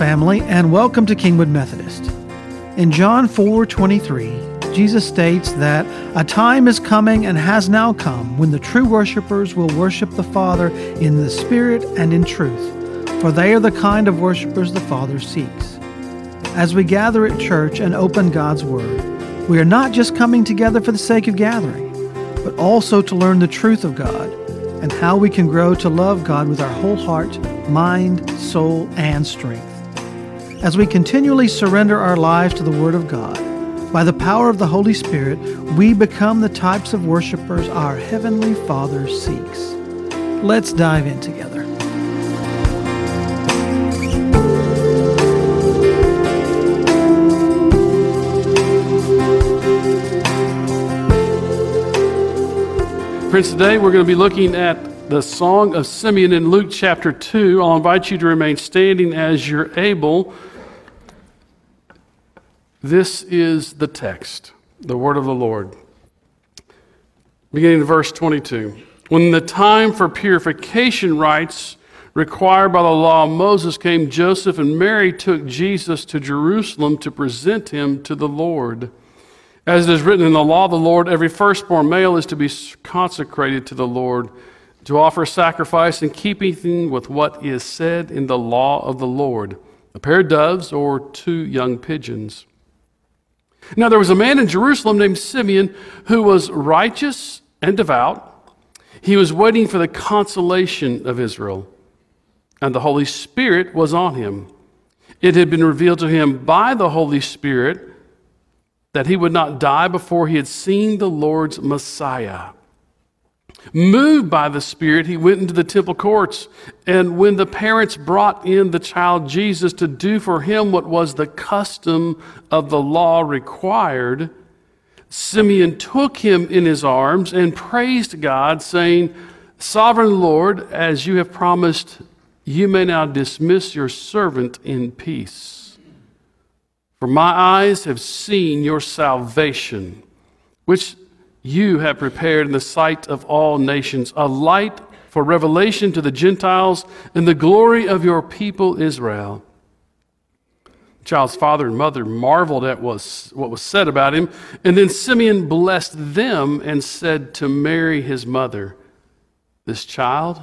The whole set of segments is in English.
Family, and welcome to Kingwood Methodist. In John 4 23, Jesus states that a time is coming and has now come when the true worshipers will worship the Father in the Spirit and in truth, for they are the kind of worshipers the Father seeks. As we gather at church and open God's Word, we are not just coming together for the sake of gathering, but also to learn the truth of God and how we can grow to love God with our whole heart, mind, soul, and strength. As we continually surrender our lives to the Word of God, by the power of the Holy Spirit, we become the types of worshipers our Heavenly Father seeks. Let's dive in together. Friends, today we're going to be looking at the Song of Simeon in Luke chapter 2. I'll invite you to remain standing as you're able. This is the text, the word of the Lord. Beginning in verse 22. When the time for purification rites required by the law of Moses came, Joseph and Mary took Jesus to Jerusalem to present him to the Lord. As it is written in the law of the Lord, every firstborn male is to be consecrated to the Lord, to offer sacrifice in keeping with what is said in the law of the Lord a pair of doves or two young pigeons. Now, there was a man in Jerusalem named Simeon who was righteous and devout. He was waiting for the consolation of Israel, and the Holy Spirit was on him. It had been revealed to him by the Holy Spirit that he would not die before he had seen the Lord's Messiah. Moved by the Spirit, he went into the temple courts. And when the parents brought in the child Jesus to do for him what was the custom of the law required, Simeon took him in his arms and praised God, saying, Sovereign Lord, as you have promised, you may now dismiss your servant in peace. For my eyes have seen your salvation, which you have prepared in the sight of all nations, a light for revelation to the Gentiles and the glory of your people Israel. The child's father and mother marveled at what was said about him, and then Simeon blessed them and said to Mary, his mother, This child,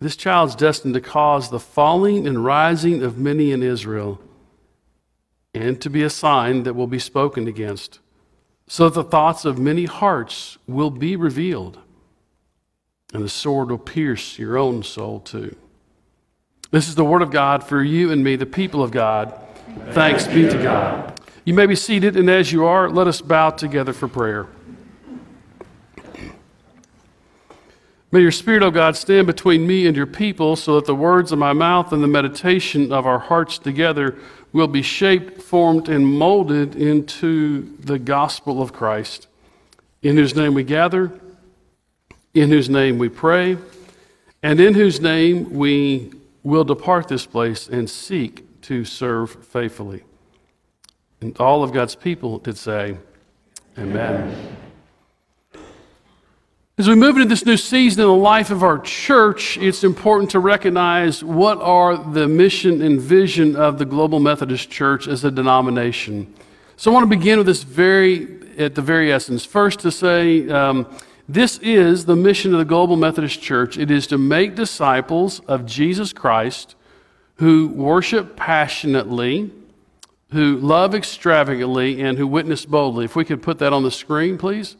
this child's destined to cause the falling and rising of many in Israel and to be a sign that will be spoken against, so that the thoughts of many hearts will be revealed, and the sword will pierce your own soul too. This is the word of God for you and me, the people of God. Thanks be to God. You may be seated, and as you are, let us bow together for prayer. May your Spirit, O God, stand between me and your people so that the words of my mouth and the meditation of our hearts together will be shaped, formed, and molded into the gospel of Christ, in whose name we gather, in whose name we pray, and in whose name we will depart this place and seek to serve faithfully. And all of God's people did say, Amen. Amen. As we move into this new season in the life of our church, it's important to recognize what are the mission and vision of the Global Methodist Church as a denomination. So I want to begin with this very, at the very essence. First, to say um, this is the mission of the Global Methodist Church. It is to make disciples of Jesus Christ who worship passionately, who love extravagantly, and who witness boldly. If we could put that on the screen, please.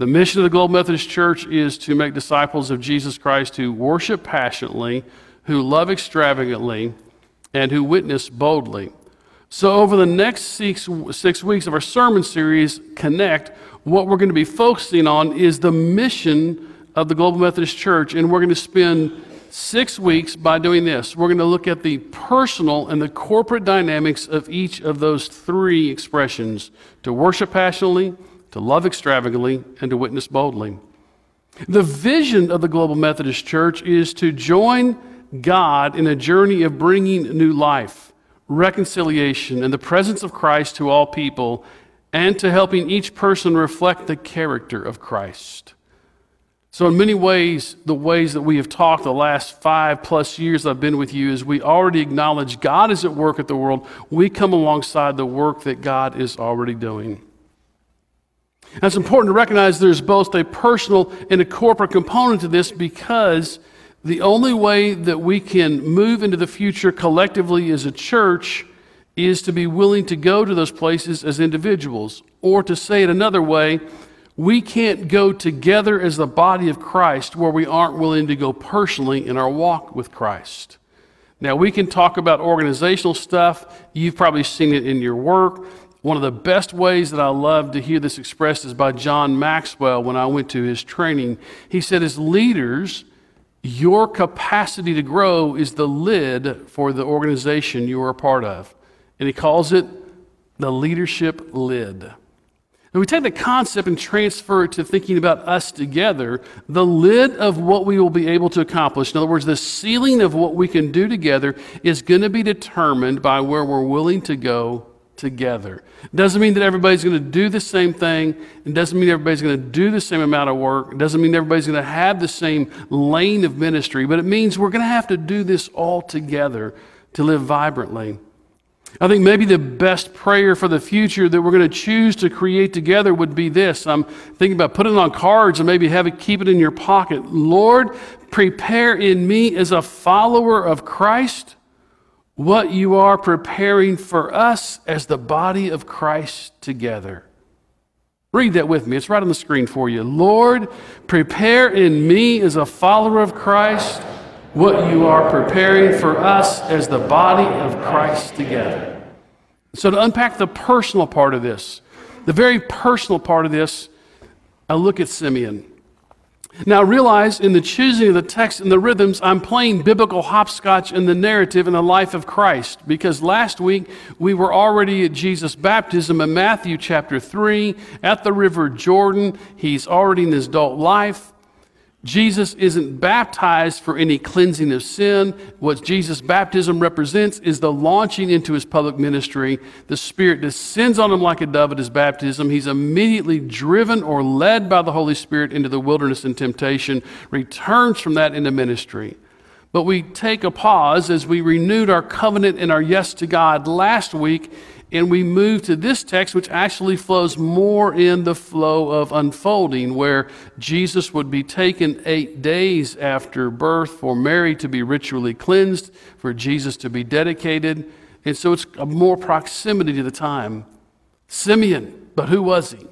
The mission of the Global Methodist Church is to make disciples of Jesus Christ who worship passionately, who love extravagantly, and who witness boldly. So, over the next six, six weeks of our sermon series, Connect, what we're going to be focusing on is the mission of the Global Methodist Church. And we're going to spend six weeks by doing this. We're going to look at the personal and the corporate dynamics of each of those three expressions to worship passionately, to love extravagantly, and to witness boldly. The vision of the Global Methodist Church is to join God in a journey of bringing new life, reconciliation, and the presence of Christ to all people, and to helping each person reflect the character of Christ. So, in many ways, the ways that we have talked the last five plus years I've been with you is we already acknowledge God is at work at the world. We come alongside the work that God is already doing. It's important to recognize there's both a personal and a corporate component to this because the only way that we can move into the future collectively as a church is to be willing to go to those places as individuals. Or to say it another way, we can't go together as the body of Christ where we aren't willing to go personally in our walk with Christ. Now, we can talk about organizational stuff. You've probably seen it in your work. One of the best ways that I love to hear this expressed is by John Maxwell when I went to his training. He said, as leaders, your capacity to grow is the lid for the organization you are a part of. And he calls it the leadership lid. And we take the concept and transfer it to thinking about us together, the lid of what we will be able to accomplish. In other words, the ceiling of what we can do together is going to be determined by where we're willing to go together. It doesn't mean that everybody's going to do the same thing. It doesn't mean everybody's going to do the same amount of work. It doesn't mean everybody's going to have the same lane of ministry, but it means we're going to have to do this all together to live vibrantly. I think maybe the best prayer for the future that we're going to choose to create together would be this. I'm thinking about putting it on cards and maybe have it keep it in your pocket. Lord, prepare in me as a follower of Christ what you are preparing for us as the body of Christ together. Read that with me. It's right on the screen for you. Lord, prepare in me as a follower of Christ what you are preparing for us as the body of Christ together. So, to unpack the personal part of this, the very personal part of this, I look at Simeon. Now, realize in the choosing of the text and the rhythms, I'm playing biblical hopscotch in the narrative in the life of Christ. Because last week we were already at Jesus' baptism in Matthew chapter 3 at the River Jordan. He's already in his adult life. Jesus isn't baptized for any cleansing of sin. What Jesus' baptism represents is the launching into his public ministry. The Spirit descends on him like a dove at his baptism. He's immediately driven or led by the Holy Spirit into the wilderness and temptation, returns from that into ministry. But we take a pause as we renewed our covenant and our yes to God last week and we move to this text, which actually flows more in the flow of unfolding, where Jesus would be taken eight days after birth for Mary to be ritually cleansed, for Jesus to be dedicated. And so it's a more proximity to the time. Simeon, but who was he?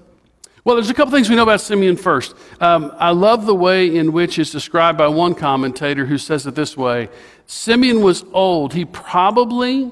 Well, there's a couple things we know about Simeon first. Um, I love the way in which it's described by one commentator who says it this way Simeon was old. He probably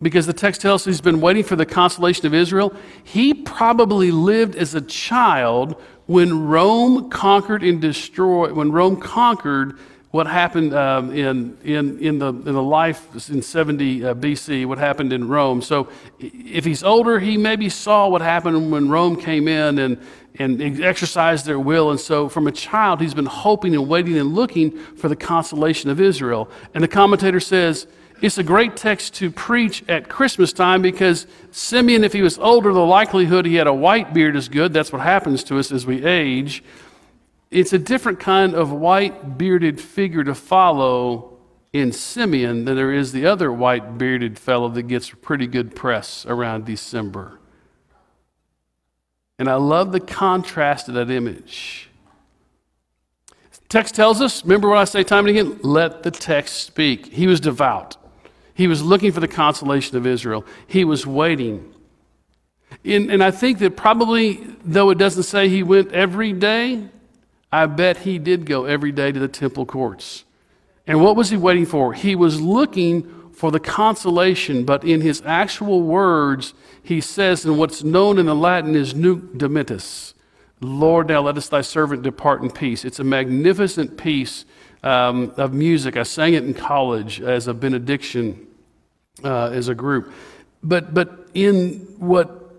because the text tells us he's been waiting for the consolation of Israel. He probably lived as a child when Rome conquered and destroyed, when Rome conquered what happened um, in, in, in, the, in the life in 70 uh, BC, what happened in Rome. So if he's older, he maybe saw what happened when Rome came in and, and exercised their will. And so from a child, he's been hoping and waiting and looking for the consolation of Israel. And the commentator says, it's a great text to preach at Christmas time because Simeon, if he was older, the likelihood he had a white beard is good. That's what happens to us as we age. It's a different kind of white bearded figure to follow in Simeon than there is the other white bearded fellow that gets pretty good press around December. And I love the contrast of that image. Text tells us, remember what I say time and again? Let the text speak. He was devout. He was looking for the consolation of Israel. He was waiting. And, and I think that probably, though it doesn't say he went every day, I bet he did go every day to the temple courts. And what was he waiting for? He was looking for the consolation, but in his actual words, he says, and what's known in the Latin is nunc dimittis. Lord, now let us thy servant depart in peace. It's a magnificent piece um, of music. I sang it in college as a benediction uh, as a group. But, but in what,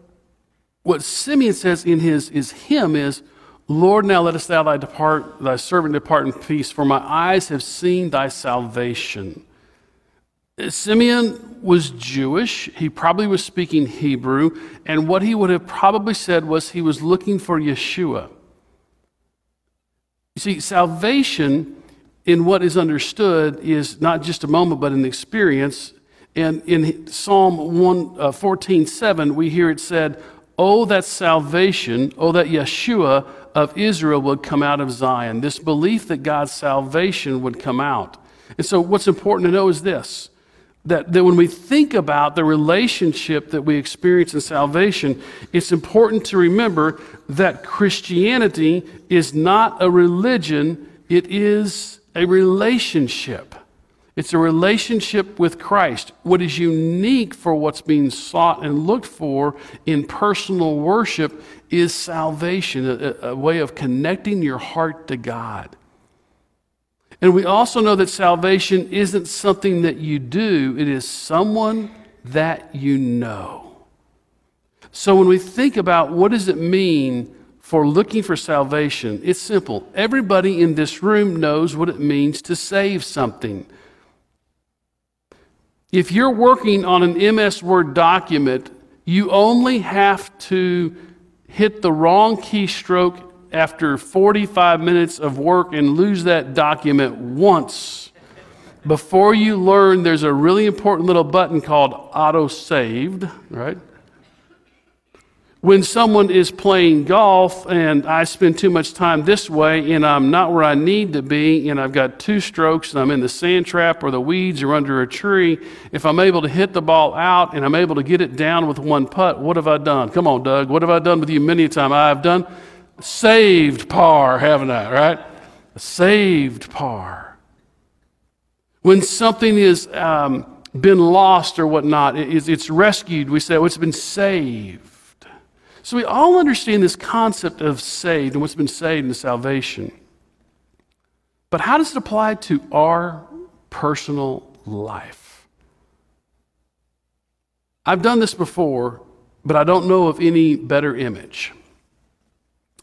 what Simeon says in his, his hymn is, Lord, now let us thou thy depart, thy servant depart in peace, for my eyes have seen thy salvation. Simeon was Jewish. He probably was speaking Hebrew. And what he would have probably said was he was looking for Yeshua. You see, salvation in what is understood is not just a moment, but an experience. And in Psalm 1, uh, 14 7, we hear it said, Oh, that salvation, oh, that Yeshua of Israel would come out of Zion. This belief that God's salvation would come out. And so, what's important to know is this that, that when we think about the relationship that we experience in salvation, it's important to remember that Christianity is not a religion, it is a relationship. It's a relationship with Christ. What is unique for what's being sought and looked for in personal worship is salvation, a, a way of connecting your heart to God. And we also know that salvation isn't something that you do, it is someone that you know. So when we think about what does it mean for looking for salvation, it's simple. Everybody in this room knows what it means to save something. If you're working on an MS Word document, you only have to hit the wrong keystroke after 45 minutes of work and lose that document once before you learn there's a really important little button called auto saved, right? When someone is playing golf and I spend too much time this way and I'm not where I need to be and I've got two strokes and I'm in the sand trap or the weeds or under a tree, if I'm able to hit the ball out and I'm able to get it down with one putt, what have I done? Come on, Doug. What have I done with you many a time? I've done saved par, haven't I, right? Saved par. When something has um, been lost or whatnot, it's rescued, we say, oh, it's been saved. So we all understand this concept of saved and what's been saved in salvation. But how does it apply to our personal life? I've done this before, but I don't know of any better image.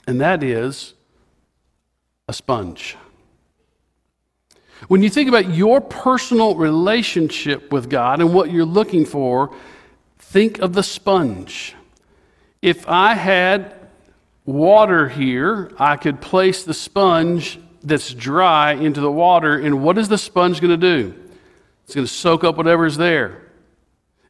And that is a sponge. When you think about your personal relationship with God and what you're looking for, think of the sponge. If I had water here, I could place the sponge that's dry into the water, and what is the sponge going to do? It's going to soak up whatever's there.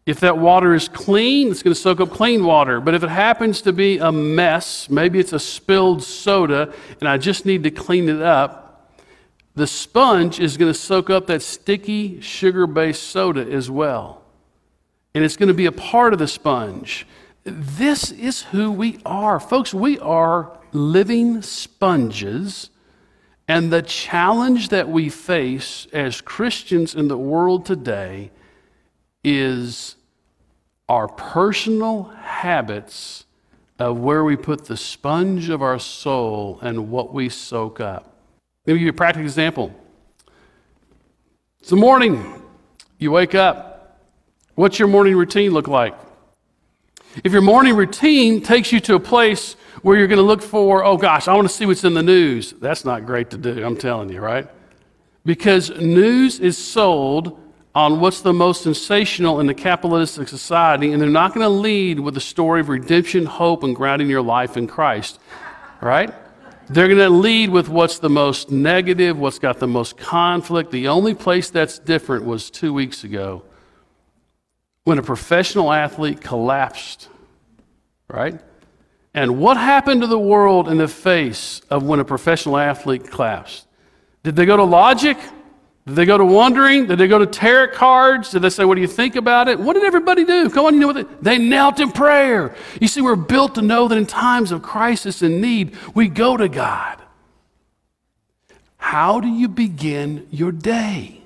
If that water is clean, it's going to soak up clean water. But if it happens to be a mess, maybe it's a spilled soda, and I just need to clean it up, the sponge is going to soak up that sticky sugar based soda as well. And it's going to be a part of the sponge. This is who we are. Folks, we are living sponges. And the challenge that we face as Christians in the world today is our personal habits of where we put the sponge of our soul and what we soak up. Let me give you a practical example. It's the morning. You wake up. What's your morning routine look like? If your morning routine takes you to a place where you're going to look for, oh gosh, I want to see what's in the news, that's not great to do, I'm telling you, right? Because news is sold on what's the most sensational in the capitalistic society, and they're not going to lead with the story of redemption, hope, and grounding your life in Christ, right? They're going to lead with what's the most negative, what's got the most conflict. The only place that's different was two weeks ago when a professional athlete collapsed, right? And what happened to the world in the face of when a professional athlete collapsed? Did they go to logic? Did they go to wondering? Did they go to tarot cards? Did they say, What do you think about it? What did everybody do? Come on, you know what? They, they knelt in prayer. You see, we're built to know that in times of crisis and need, we go to God. How do you begin your day?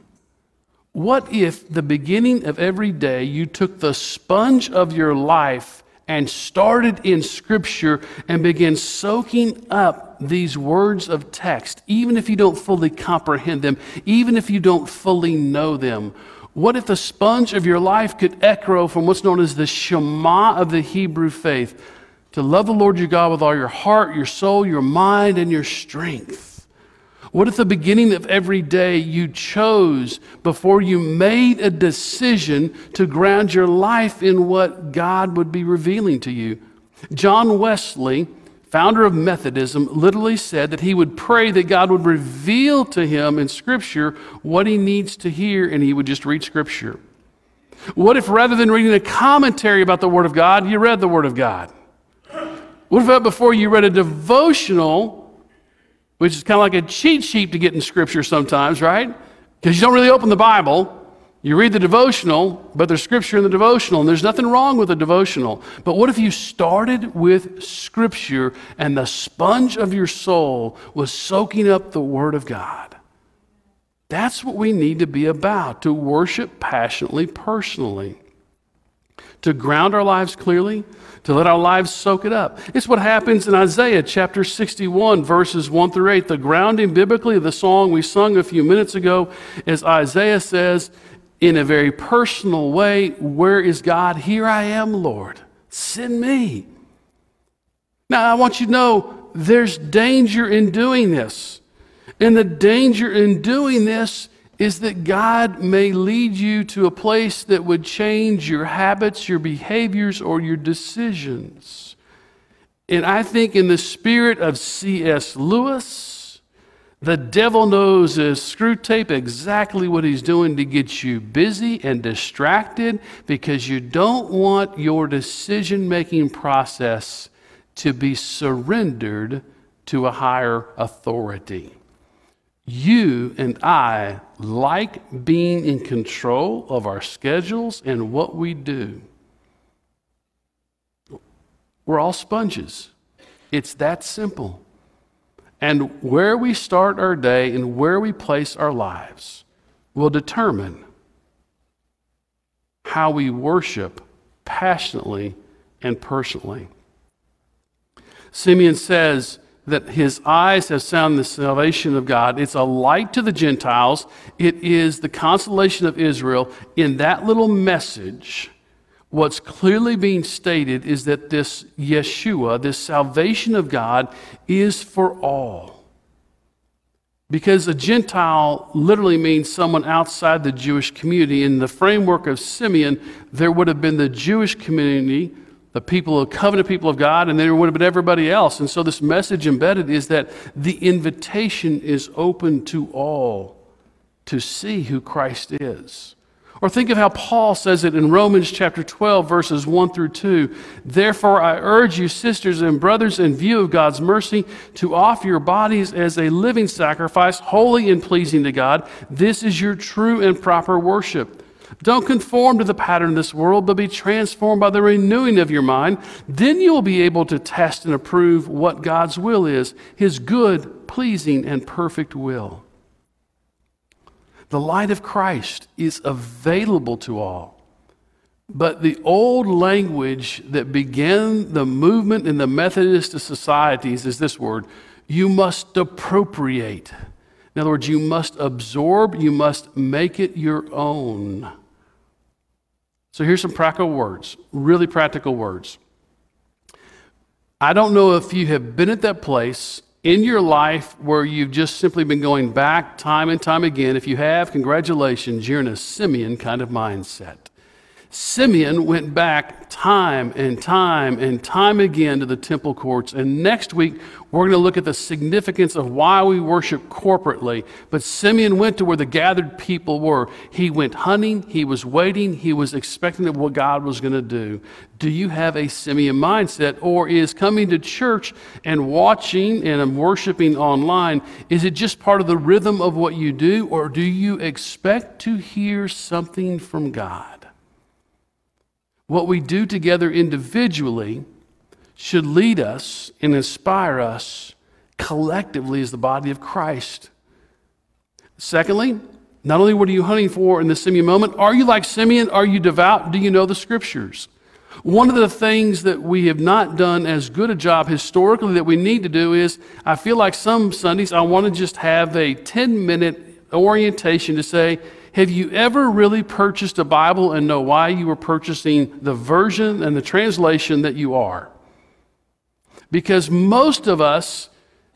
What if the beginning of every day you took the sponge of your life and started in Scripture and began soaking up these words of text, even if you don't fully comprehend them, even if you don't fully know them? What if the sponge of your life could echo from what's known as the Shema of the Hebrew faith? To love the Lord your God with all your heart, your soul, your mind, and your strength. What if the beginning of every day you chose before you made a decision to ground your life in what God would be revealing to you? John Wesley founder of Methodism, literally said that he would pray that God would reveal to him in Scripture what he needs to hear, and he would just read Scripture. What if rather than reading a commentary about the Word of God, you read the Word of God? What if before you read a devotional, which is kind of like a cheat sheet to get in Scripture sometimes, right? Because you don't really open the Bible. You read the devotional, but there's scripture in the devotional, and there's nothing wrong with a devotional. But what if you started with scripture and the sponge of your soul was soaking up the Word of God? That's what we need to be about to worship passionately, personally, to ground our lives clearly, to let our lives soak it up. It's what happens in Isaiah chapter 61, verses 1 through 8. The grounding biblically of the song we sung a few minutes ago as Isaiah says, in a very personal way Where is God? Here I am, Lord. Send me. Now, I want you to know there's danger in doing this. And the danger in doing this is that God may lead you to a place that would change your habits, your behaviors, or your decisions. And I think, in the spirit of C.S. Lewis, the devil knows as Screwtape exactly what he's doing to get you busy and distracted because you don't want your decision making process to be surrendered to a higher authority. You and I like being in control of our schedules and what we do. We're all sponges. It's that simple. And where we start our day and where we place our lives will determine how we worship passionately and personally. Simeon says that his eyes have found the salvation of God. It's a light to the Gentiles, it is the consolation of Israel. In that little message, what's clearly being stated is that this Yeshua, this salvation of God, is for all. Because a Gentile literally means someone outside the Jewish community. In the framework of Simeon, there would have been the Jewish community, the people, the covenant people of God, and there would have been everybody else. And so this message embedded is that the invitation is open to all to see who Christ is. Or think of how Paul says it in Romans chapter 12, verses 1 through 2. Therefore, I urge you, sisters and brothers, in view of God's mercy, to offer your bodies as a living sacrifice, holy and pleasing to God. This is your true and proper worship. Don't conform to the pattern of this world, but be transformed by the renewing of your mind. Then you will be able to test and approve what God's will is, his good, pleasing, and perfect will. The light of Christ is available to all. But the old language that began the movement in the Methodist societies is this word you must appropriate. In other words, you must absorb, you must make it your own. So here's some practical words, really practical words. I don't know if you have been at that place in your life where you've just simply been going back time and time again, if you have, congratulations, you're in a Simeon kind of mindset. Simeon went back time and time and time again to the temple courts. And next week, we're going to look at the significance of why we worship corporately. But Simeon went to where the gathered people were. He went hunting, he was waiting, he was expecting what God was going to do. Do you have a Simeon mindset? Or is coming to church and watching and worshiping online, is it just part of the rhythm of what you do? Or do you expect to hear something from God? What we do together individually should lead us and inspire us collectively as the body of Christ. Secondly, not only what are you hunting for in the Simeon moment, are you like Simeon? Are you devout? Do you know the scriptures? One of the things that we have not done as good a job historically that we need to do is I feel like some Sundays I want to just have a 10 minute orientation to say, have you ever really purchased a Bible and know why you were purchasing the version and the translation that you are? Because most of us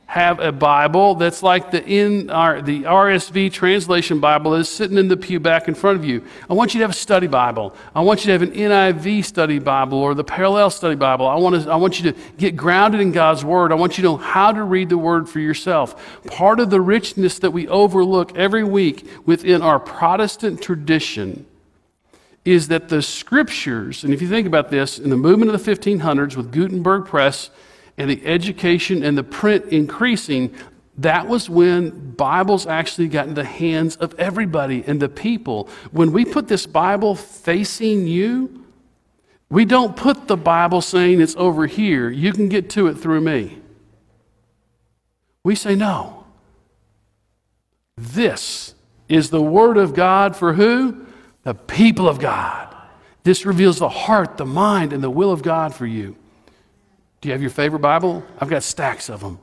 have a Bible that's like the, our, the RSV translation Bible that is sitting in the pew back in front of you. I want you to have a study Bible. I want you to have an NIV study Bible or the parallel study Bible. I want, to, I want you to get grounded in God's Word. I want you to know how to read the Word for yourself. Part of the richness that we overlook every week within our Protestant tradition is that the Scriptures, and if you think about this, in the movement of the 1500s with Gutenberg Press, and the education and the print increasing, that was when Bibles actually got in the hands of everybody and the people. When we put this Bible facing you, we don't put the Bible saying it's over here. You can get to it through me. We say, no. This is the Word of God for who? The people of God. This reveals the heart, the mind, and the will of God for you. Do you have your favorite Bible? I've got stacks of them.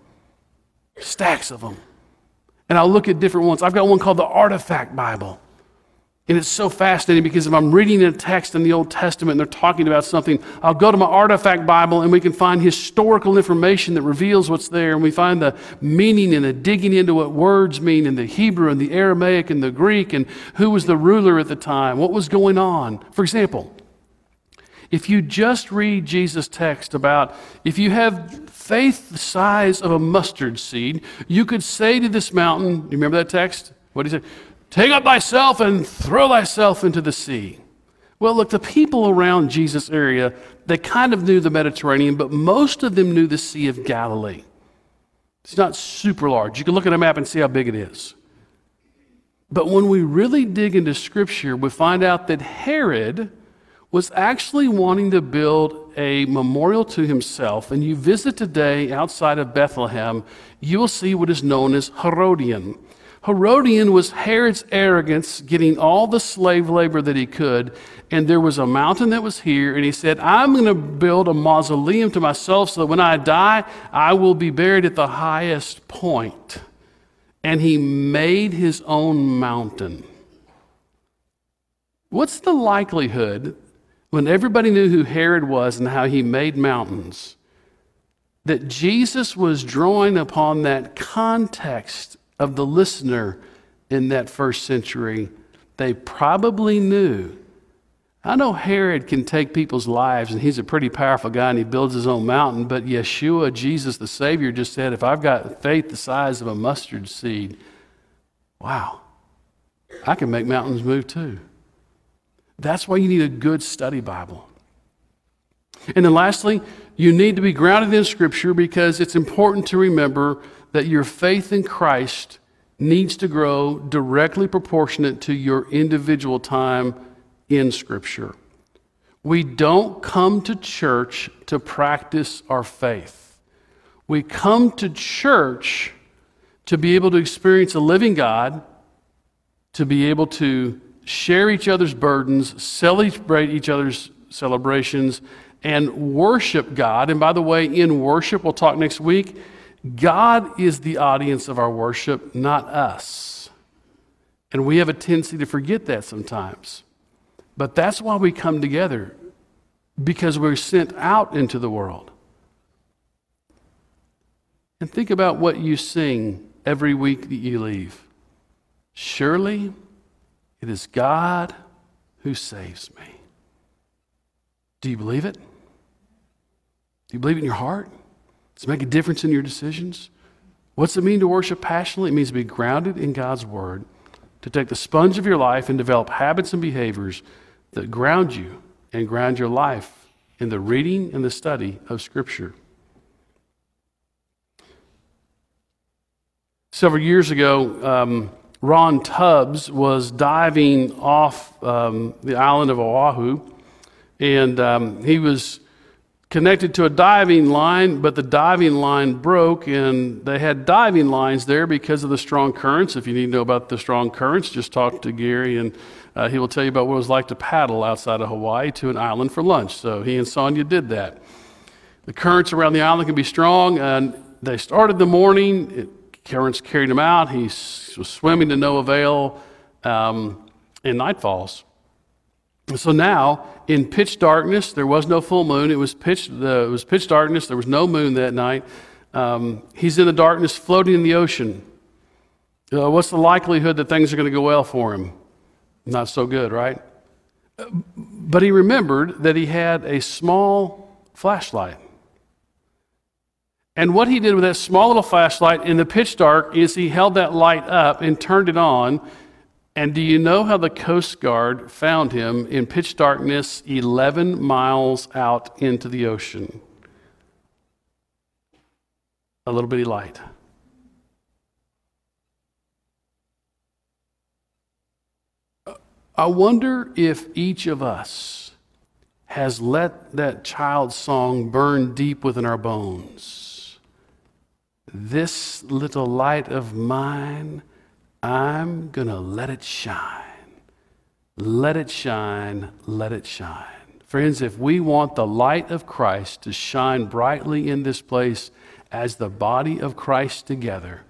Stacks of them. And I'll look at different ones. I've got one called the Artifact Bible. And it's so fascinating because if I'm reading a text in the Old Testament and they're talking about something, I'll go to my Artifact Bible and we can find historical information that reveals what's there. And we find the meaning and the digging into what words mean in the Hebrew and the Aramaic and the Greek and who was the ruler at the time, what was going on. For example, if you just read Jesus' text about if you have faith the size of a mustard seed, you could say to this mountain, you remember that text? What did he say? Take up thyself and throw thyself into the sea. Well, look, the people around Jesus' area, they kind of knew the Mediterranean, but most of them knew the Sea of Galilee. It's not super large. You can look at a map and see how big it is. But when we really dig into Scripture, we find out that Herod, was actually wanting to build a memorial to himself. And you visit today outside of Bethlehem, you will see what is known as Herodian. Herodian was Herod's arrogance, getting all the slave labor that he could. And there was a mountain that was here, and he said, I'm going to build a mausoleum to myself so that when I die, I will be buried at the highest point. And he made his own mountain. What's the likelihood when everybody knew who Herod was and how he made mountains, that Jesus was drawing upon that context of the listener in that first century, they probably knew. I know Herod can take people's lives, and he's a pretty powerful guy, and he builds his own mountain. But Yeshua, Jesus the Savior, just said, If I've got faith the size of a mustard seed, wow, I can make mountains move too. That's why you need a good study Bible. And then lastly, you need to be grounded in Scripture because it's important to remember that your faith in Christ needs to grow directly proportionate to your individual time in Scripture. We don't come to church to practice our faith. We come to church to be able to experience a living God, to be able to share each other's burdens, celebrate each other's celebrations, and worship God. And by the way, in worship, we'll talk next week, God is the audience of our worship, not us. And we have a tendency to forget that sometimes. But that's why we come together, because we're sent out into the world. And think about what you sing every week that you leave. Surely it is God who saves me. Do you believe it? Do you believe it in your heart? Does it make a difference in your decisions? What's it mean to worship passionately? It means to be grounded in God's Word, to take the sponge of your life and develop habits and behaviors that ground you and ground your life in the reading and the study of Scripture. Several years ago, um, Ron Tubbs was diving off um, the island of Oahu, and um, he was connected to a diving line, but the diving line broke, and they had diving lines there because of the strong currents. If you need to know about the strong currents, just talk to Gary, and uh, he will tell you about what it was like to paddle outside of Hawaii to an island for lunch. So he and Sonia did that. The currents around the island can be strong, and they started the morning. It, currents carried him out. He was swimming to no avail, um, and night falls. So now, in pitch darkness, there was no full moon. It was pitch, uh, it was pitch darkness. There was no moon that night. Um, he's in the darkness, floating in the ocean. Uh, what's the likelihood that things are going to go well for him? Not so good, right? But he remembered that he had a small flashlight. And what he did with that small little flashlight in the pitch dark is he held that light up and turned it on. And do you know how the Coast Guard found him in pitch darkness 11 miles out into the ocean? A little bitty light. I wonder if each of us has let that child song burn deep within our bones. This little light of mine, I'm going to let it shine. Let it shine, let it shine. Friends, if we want the light of Christ to shine brightly in this place as the body of Christ together,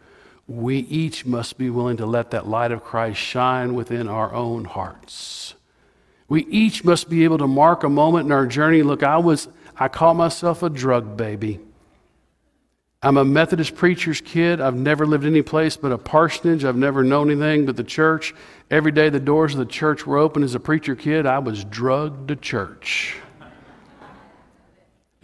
we each must be willing to let that light of Christ shine within our own hearts. We each must be able to mark a moment in our journey. Look, I was, I call myself a drug baby. I'm a Methodist preacher's kid. I've never lived any place but a parsonage. I've never known anything but the church. Every day the doors of the church were open as a preacher kid, I was drugged to church.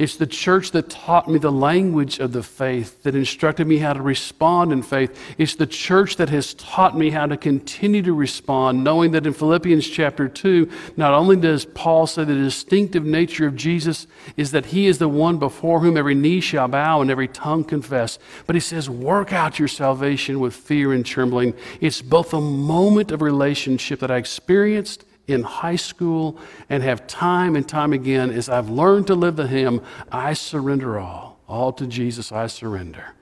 It's the church that taught me the language of the faith, that instructed me how to respond in faith. It's the church that has taught me how to continue to respond, knowing that in Philippians chapter 2, not only does Paul say the distinctive nature of Jesus is that he is the one before whom every knee shall bow and every tongue confess, but he says, work out your salvation with fear and trembling. It's both a moment of relationship that I experienced in high school and have time and time again as I've learned to live the hymn, I surrender all. All to Jesus I surrender.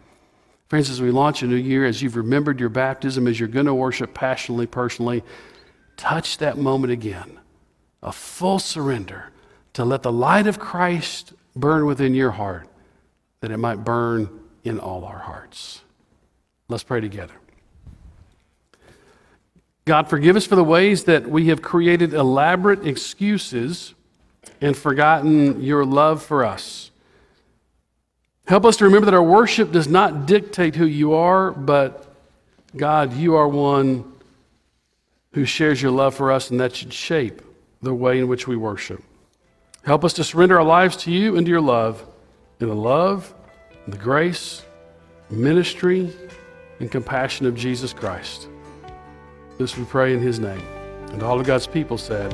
Friends, as we launch a new year, as you've remembered your baptism, as you're going to worship passionately, personally, touch that moment again. A full surrender to let the light of Christ burn within your heart, that it might burn in all our hearts. Let's pray together. God, forgive us for the ways that we have created elaborate excuses and forgotten your love for us. Help us to remember that our worship does not dictate who you are, but God, you are one who shares your love for us, and that should shape the way in which we worship. Help us to surrender our lives to you and to your love, in the love, the grace, ministry, and compassion of Jesus Christ. This we pray in his name. And all of God's people said,